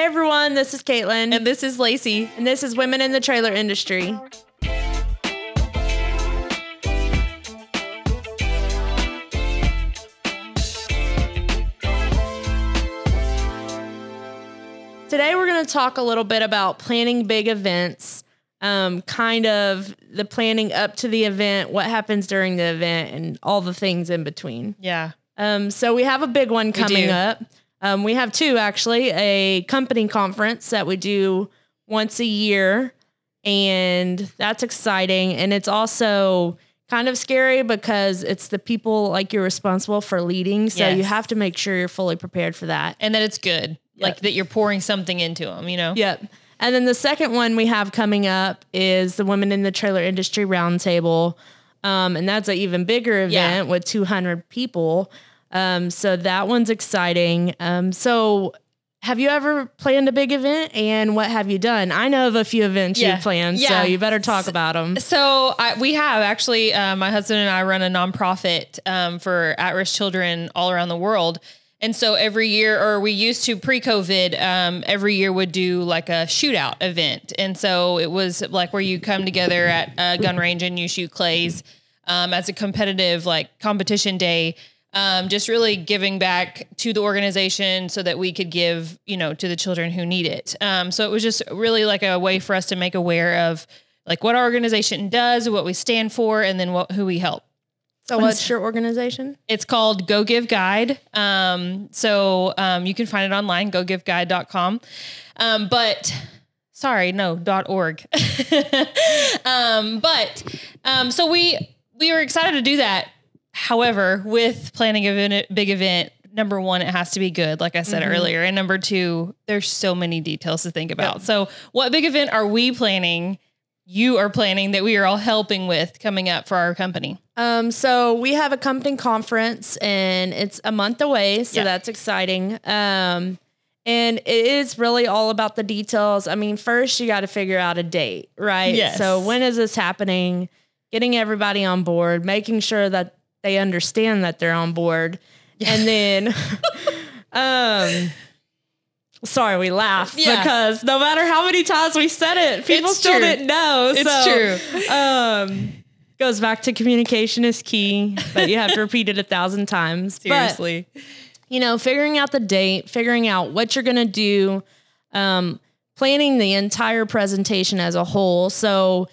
Hey everyone, this is Caitlin. And this is Lacey. And this is Women in the Trailer Industry. Today we're going to talk a little bit about planning big events, um, kind of the planning up to the event, what happens during the event, and all the things in between. Yeah. Um, so we have a big one coming do. up. Um, we have two actually, a company conference that we do once a year, and that's exciting. And it's also kind of scary because it's the people like you're responsible for leading, so you have to make sure you're fully prepared for that. And that it's good. Like that you're pouring something into them, you know? Yep. And then the second one we have coming up is the Women in the Trailer Industry Roundtable. Um, and that's an even bigger event Yeah. with 200 people. Um, so that one's exciting. Um, so have you ever planned a big event and what have you done? I know of a few events Yeah. you've planned, Yeah. so you better talk about them. So I, we have actually, uh, my husband and I run a nonprofit um, for at-risk children all around the world. And so every year, or we used to pre-COVID, um, every year would do like a shootout event. And so it was like where you come together at a gun range and you shoot clays um, as a competitive like competition day. Um, just really giving back to the organization so that we could give, you know, to the children who need it. Um, so it was just really like a way for us to make aware of like what our organization does, what we stand for, and then what who we help. So what's your organization? It's called Go Give Guide. Um, so um, you can find it online, gogiveguide.com. Um, but sorry, no, dot .org. um, but um, so we we were excited to do that. However, with planning a big event, number one, it has to be good, like I said earlier, and number two, there's so many details to think about. So, what big event are we planning? You are planning that we are all helping with coming up for our company. Um, so we have a company conference and it's a month away, so that's exciting. Um, and it is really all about the details. I mean, first you got to figure out a date, right? Yes. So when is this happening? Getting everybody on board, making sure that they understand that they're on board, and then, um. Sorry, we laugh Yeah. because no matter how many times we said it, people It's still true. didn't know. It's So, true. um goes back to communication is key, but you have to repeat it a thousand times. But, you know, figuring out the date, figuring out what you're gonna do, um, planning the entire presentation as a whole. So,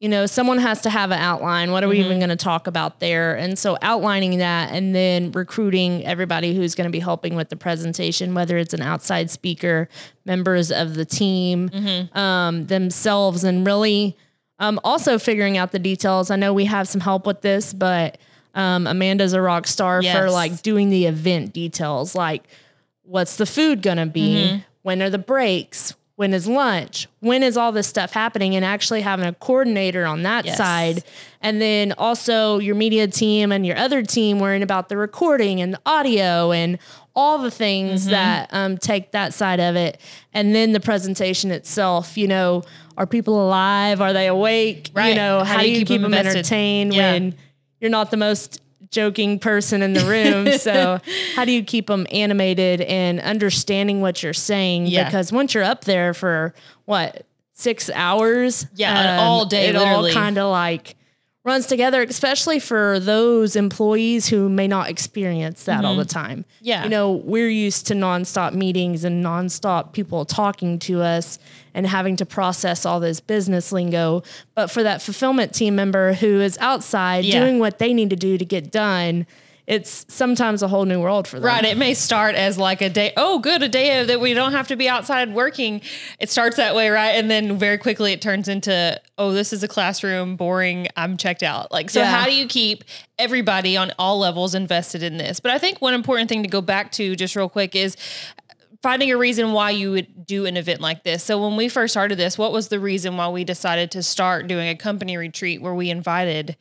you know, someone has to have an outline. What are we even going to talk about there? And so outlining that and then recruiting everybody who's going to be helping with the presentation, whether it's an outside speaker, members of the team, um, themselves, and really um, also figuring out the details. I know we have some help with this, but um, Amanda's a rock star for like doing the event details, like what's the food gonna be? When are the breaks? When is lunch? When is all this stuff happening? And actually having a coordinator on that Yes. side. And then also your media team and your other team worrying about the recording and the audio and all the things that um, take that side of it. And then the presentation itself, you know, are people alive? Are they awake? You know, how, do you keep, them invested? entertained Yeah. when you're not the most joking person in the room. so how do you keep them animated and understanding what you're saying? Yeah. Because once you're up there for what six hours, um, Yeah, all day, it literally. all kind of like runs together, especially for those employees who may not experience that all the time. Mm-hmm. Yeah. you know, we're used to nonstop meetings and nonstop people talking to us and having to process all this business lingo. But for that fulfillment team member who is outside Yeah. doing what they need to do to get done, it's sometimes a whole new world for them. Right. It may start as like a day. Oh, good. A day that we don't have to be outside working. It starts that way. Right. And then very quickly it turns into, oh, this is a classroom, boring. I'm checked out. Like, so Yeah. how do you keep everybody on all levels invested in this? But I think one important thing to go back to just real quick is finding a reason why you would do an event like this. So when we first started this, what was the reason why we decided to start doing a company retreat where we invited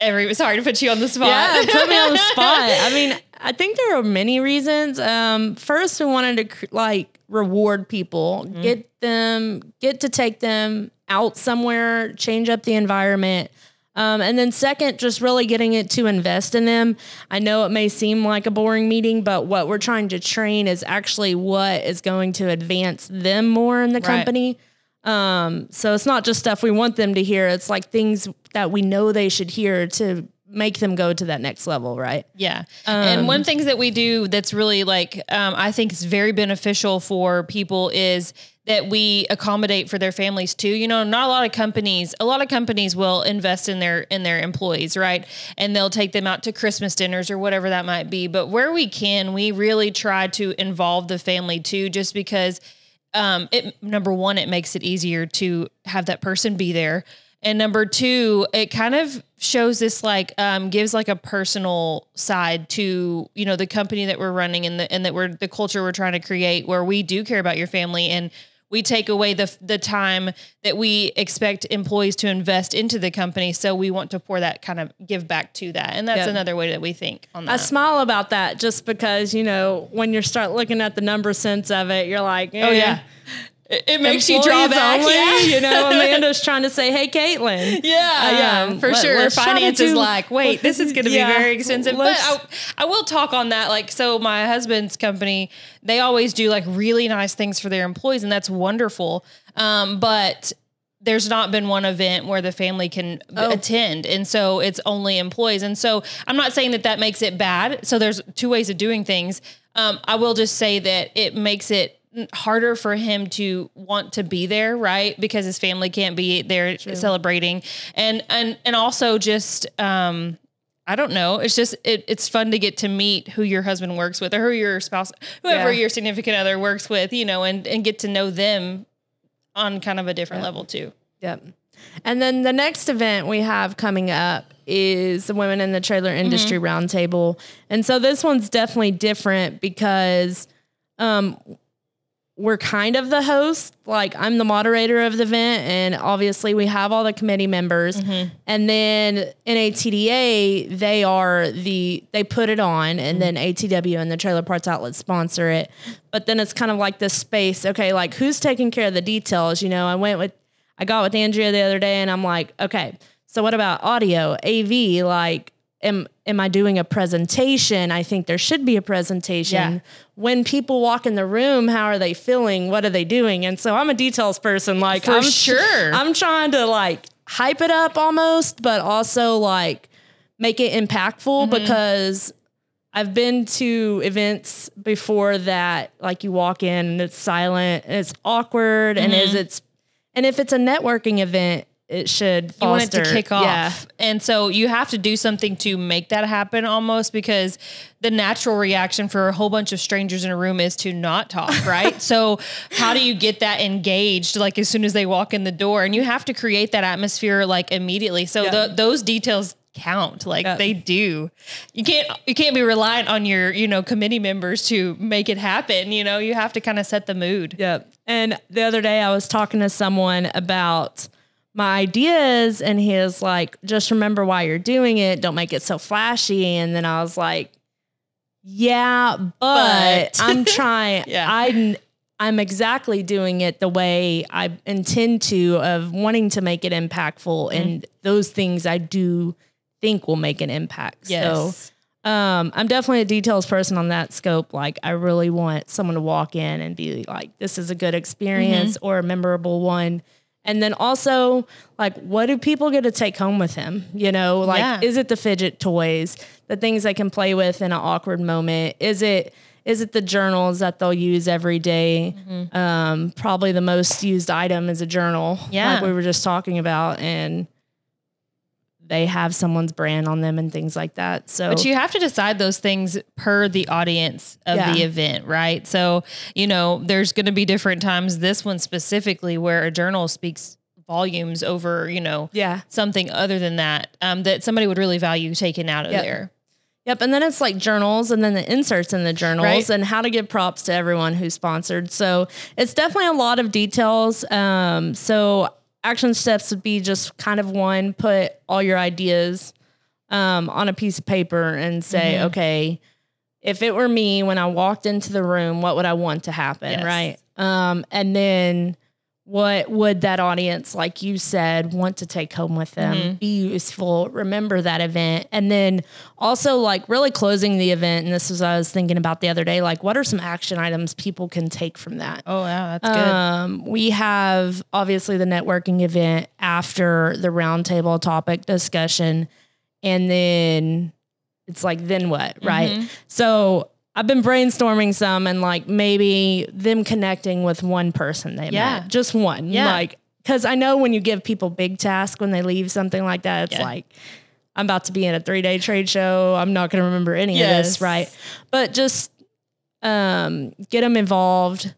every, sorry to put you on the spot. Yeah, put me on the spot. I mean, I think there are many reasons. Um, first, we wanted to like reward people, Mm-hmm. get them, get to take them out somewhere, change up the environment. Um, and then second, just really getting it to invest in them. I know it may seem like a boring meeting, but what we're trying to train is actually what is going to advance them more in the right. company. Um, so it's not just stuff we want them to hear. It's like things that we know they should hear to make them go to that next level, right? Yeah. Um, and one things that we do that's really like um, I think is very beneficial for people is that we accommodate for their families too. You know, not a lot of companies, a lot of companies will invest in their in their employees, right? And they'll take them out to Christmas dinners or whatever that might be. But where we can, we really try to involve the family too just because um it number one it makes it easier to have that person be there and number two, it kind of shows this like um, gives like a personal side to you know the company that we're running and the and that we're the culture we're trying to create where we do care about your family and we take away the the time that we expect employees to invest into the company so we want to pour that kind of give back to that and that's yep. another way that we think on that. I smile about that just because you know when you start looking at the number sense of it you're like eh. oh yeah it, it makes you draw back. Only, yeah. You know, Amanda's trying to say, "Hey, Caitlin." Yeah, um, yeah, for let, sure. Finance is like, wait, this is going to yeah, be very expensive. But I, I will talk on that. Like, so my husband's company, they always do like really nice things for their employees, and that's wonderful. Um, but there's not been one event where the family can oh. attend and so it's only employees and so i'm not saying that that makes it bad so there's two ways of doing things um, i will just say that it makes it harder for him to want to be there, right? Because his family can't be there True. celebrating. And and and also just um I don't know. It's just it, it's fun to get to meet who your husband works with or who your spouse, whoever yeah. your significant other works with, you know, and and get to know them on kind of a different yep. level too. Yep. And then the next event we have coming up is the Women in the Trailer Industry mm-hmm. Roundtable. And so this one's definitely different because um, we're kind of the host. Like I'm the moderator of the event, and obviously we have all the committee members. Mm-hmm. And then NATDA, they are the they put it on, and mm-hmm. then ATW and the Trailer Parts Outlet sponsor it. But then it's kind of like this space. Okay, like who's taking care of the details? You know, I went with I got with Andrea the other day, and I'm like, okay, so what about audio, AV? Like am am I doing a presentation? I think there should be a presentation. Yeah. When people walk in the room, how are they feeling? What are they doing? And so I'm a details person. Like For I'm sure. I'm trying to like hype it up almost, but also like make it impactful mm-hmm. because I've been to events before that like you walk in and it's silent and it's awkward mm-hmm. and is it's and if it's a networking event, it should foster. You want it to kick off. Yeah. And so you have to do something to make that happen almost because the natural reaction for a whole bunch of strangers in a room is to not talk, right? so how do you get that engaged like as soon as they walk in the door? And you have to create that atmosphere like immediately. So yeah. the, those details count like yeah. they do you can't you can't be reliant on your you know committee members to make it happen you know you have to kind of set the mood yeah and the other day i was talking to someone about my ideas and he was like just remember why you're doing it don't make it so flashy and then i was like yeah but, but. i'm trying yeah. i i'm exactly doing it the way i intend to of wanting to make it impactful mm-hmm. and those things i do think will make an impact yes. so um, I'm definitely a details person on that scope. Like, I really want someone to walk in and be like, "This is a good experience" mm-hmm. or a memorable one and then also, like, what do people get to take home with him? You know, like, yeah. is it the fidget toys, the things they can play with in an awkward moment? Is it is it the journals that they'll use every day? Mm-hmm. Um, probably the most used item is a journal, yeah, like we were just talking about, and they have someone's brand on them and things like that. So, but you have to decide those things per the audience of yeah. the event, right? So, you know, there's going to be different times. This one specifically, where a journal speaks volumes over, you know, yeah, something other than that, um, that somebody would really value taken out of yep. there. Yep. And then it's like journals and then the inserts in the journals right. and how to give props to everyone who sponsored. So it's definitely a lot of details. Um, so action steps would be just kind of one, put all your ideas um, on a piece of paper and say, mm-hmm. okay, if it were me when I walked into the room, what would I want to happen? Yes. Right. Um, and then what would that audience, like you said, want to take home with them, mm-hmm. be useful, remember that event. And then also like really closing the event. And this was I was thinking about the other day, like what are some action items people can take from that? Oh yeah, that's good. Um, we have obviously the networking event after the roundtable topic discussion. And then it's like, then what? Right. Mm-hmm. So I've been brainstorming some and like maybe them connecting with one person they yeah. met, just one. Yeah. Like, cause I know when you give people big tasks when they leave something like that, it's yeah. like, I'm about to be in a three day trade show. I'm not going to remember any yes. of this. Right. But just, um, get them involved,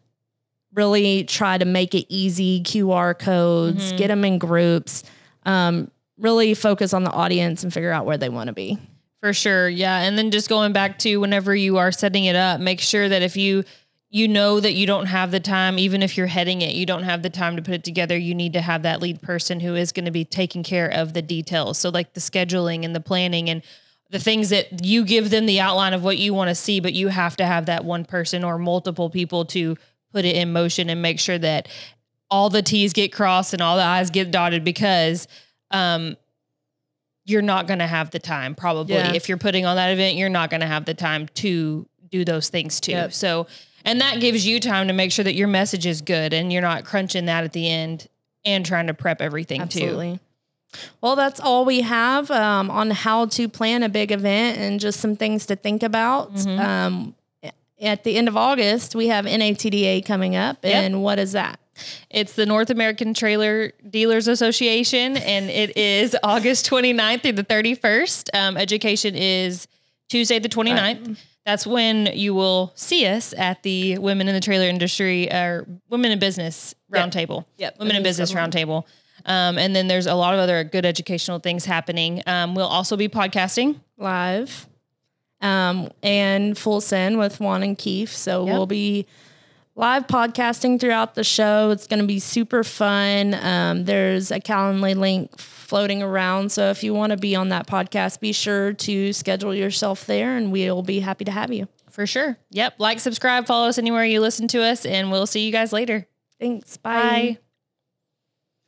really try to make it easy QR codes, mm-hmm. get them in groups, um, really focus on the audience and figure out where they want to be. For sure. Yeah. And then just going back to whenever you are setting it up, make sure that if you you know that you don't have the time even if you're heading it you don't have the time to put it together you need to have that lead person who is going to be taking care of the details so like the scheduling and the planning and the things that you give them the outline of what you want to see but you have to have that one person or multiple people to put it in motion and make sure that all the t's get crossed and all the i's get dotted because um, you're not going to have the time probably yeah. if you're putting on that event you're not going to have the time to do those things too yep. so and that gives you time to make sure that your message is good and you're not crunching that at the end and trying to prep everything Absolutely. too well that's all we have um, on how to plan a big event and just some things to think about mm-hmm. um, at the end of august we have natda coming up yep. and what is that it's the North American Trailer Dealers Association, and it is August 29th through the 31st. Um, education is Tuesday, the 29th. Right. That's when you will see us at the Women in the Trailer Industry or Women in Business Roundtable. Yep. yep. Women in Business Roundtable. Um, and then there's a lot of other good educational things happening. Um, we'll also be podcasting live um, and full send with Juan and Keith. So yep. we'll be live podcasting throughout the show. It's going to be super fun. Um, there's a Calendly link floating around. So if you want to be on that podcast, be sure to schedule yourself there and we'll be happy to have you. For sure. Yep. Like, subscribe, follow us anywhere you listen to us, and we'll see you guys later. Thanks. Bye. Bye.